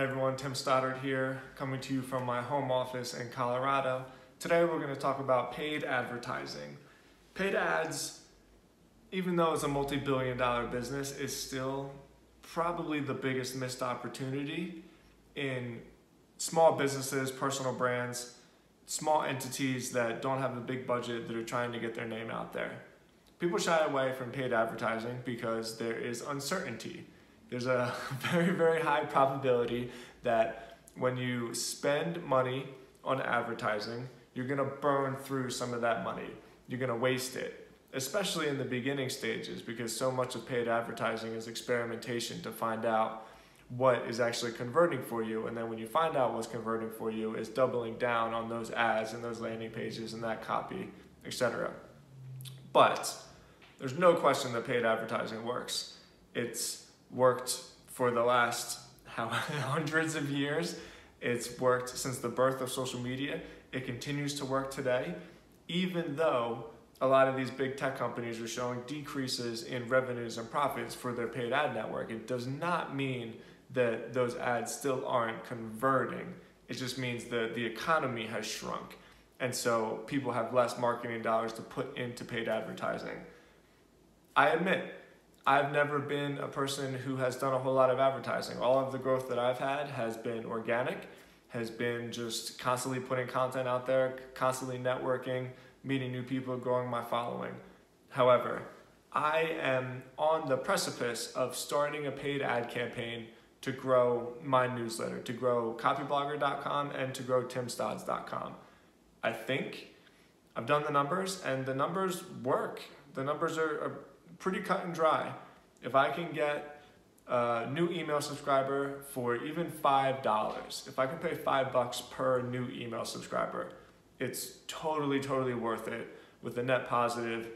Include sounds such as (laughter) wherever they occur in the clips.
Hey everyone, Tim Stoddart here, coming to you from my home office in Colorado. Today we're going to talk about paid advertising. Paid ads, even though it's a multi billion dollar business, is still probably the biggest missed opportunity in small businesses, personal brands, small entities that don't have a big budget that are trying to get their name out there. People shy away from paid advertising because there is uncertainty there's a (laughs) very, very high probability that when you spend money on advertising, you're gonna burn through some of that money. You're gonna waste it, especially in the beginning stages, because so much of paid advertising is experimentation to find out what is actually converting for you. And then when you find out what's converting for you, is doubling down on those ads and those landing pages and that copy, etc. But there's no question that paid advertising works. It's worked for the last how, (laughs) hundreds of years. It's worked since the birth of social media. It continues to work today, even though a lot of these big tech companies are showing decreases in revenues and profits for their paid ad network. It does not mean that those ads still aren't converting. It just means that the economy has shrunk. And so people have less marketing dollars to put into paid advertising. I admit, I've never been a person who has done a whole lot of advertising. All of the growth that I've had has been organic, has been just constantly putting content out there, constantly networking, meeting new people, growing my following. However, I am on the precipice of starting a paid ad campaign to grow my newsletter, to grow copyblogger.com and to grow timstodds.com. I think I've done the numbers and the numbers work. The numbers are, are pretty cut and dry. If I can get a new email subscriber for even $5, if I can pay five bucks per new email subscriber, it's totally, totally worth it with a net positive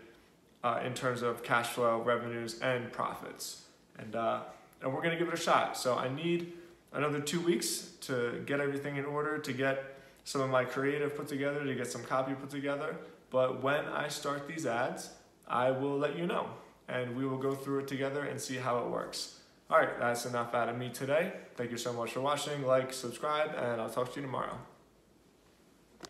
uh, in terms of cash flow, revenues, and profits. And, uh, and we're gonna give it a shot. So I need another two weeks to get everything in order, to get some of my creative put together, to get some copy put together. But when I start these ads, I will let you know and we will go through it together and see how it works. All right, that's enough out of me today. Thank you so much for watching. Like, subscribe, and I'll talk to you tomorrow.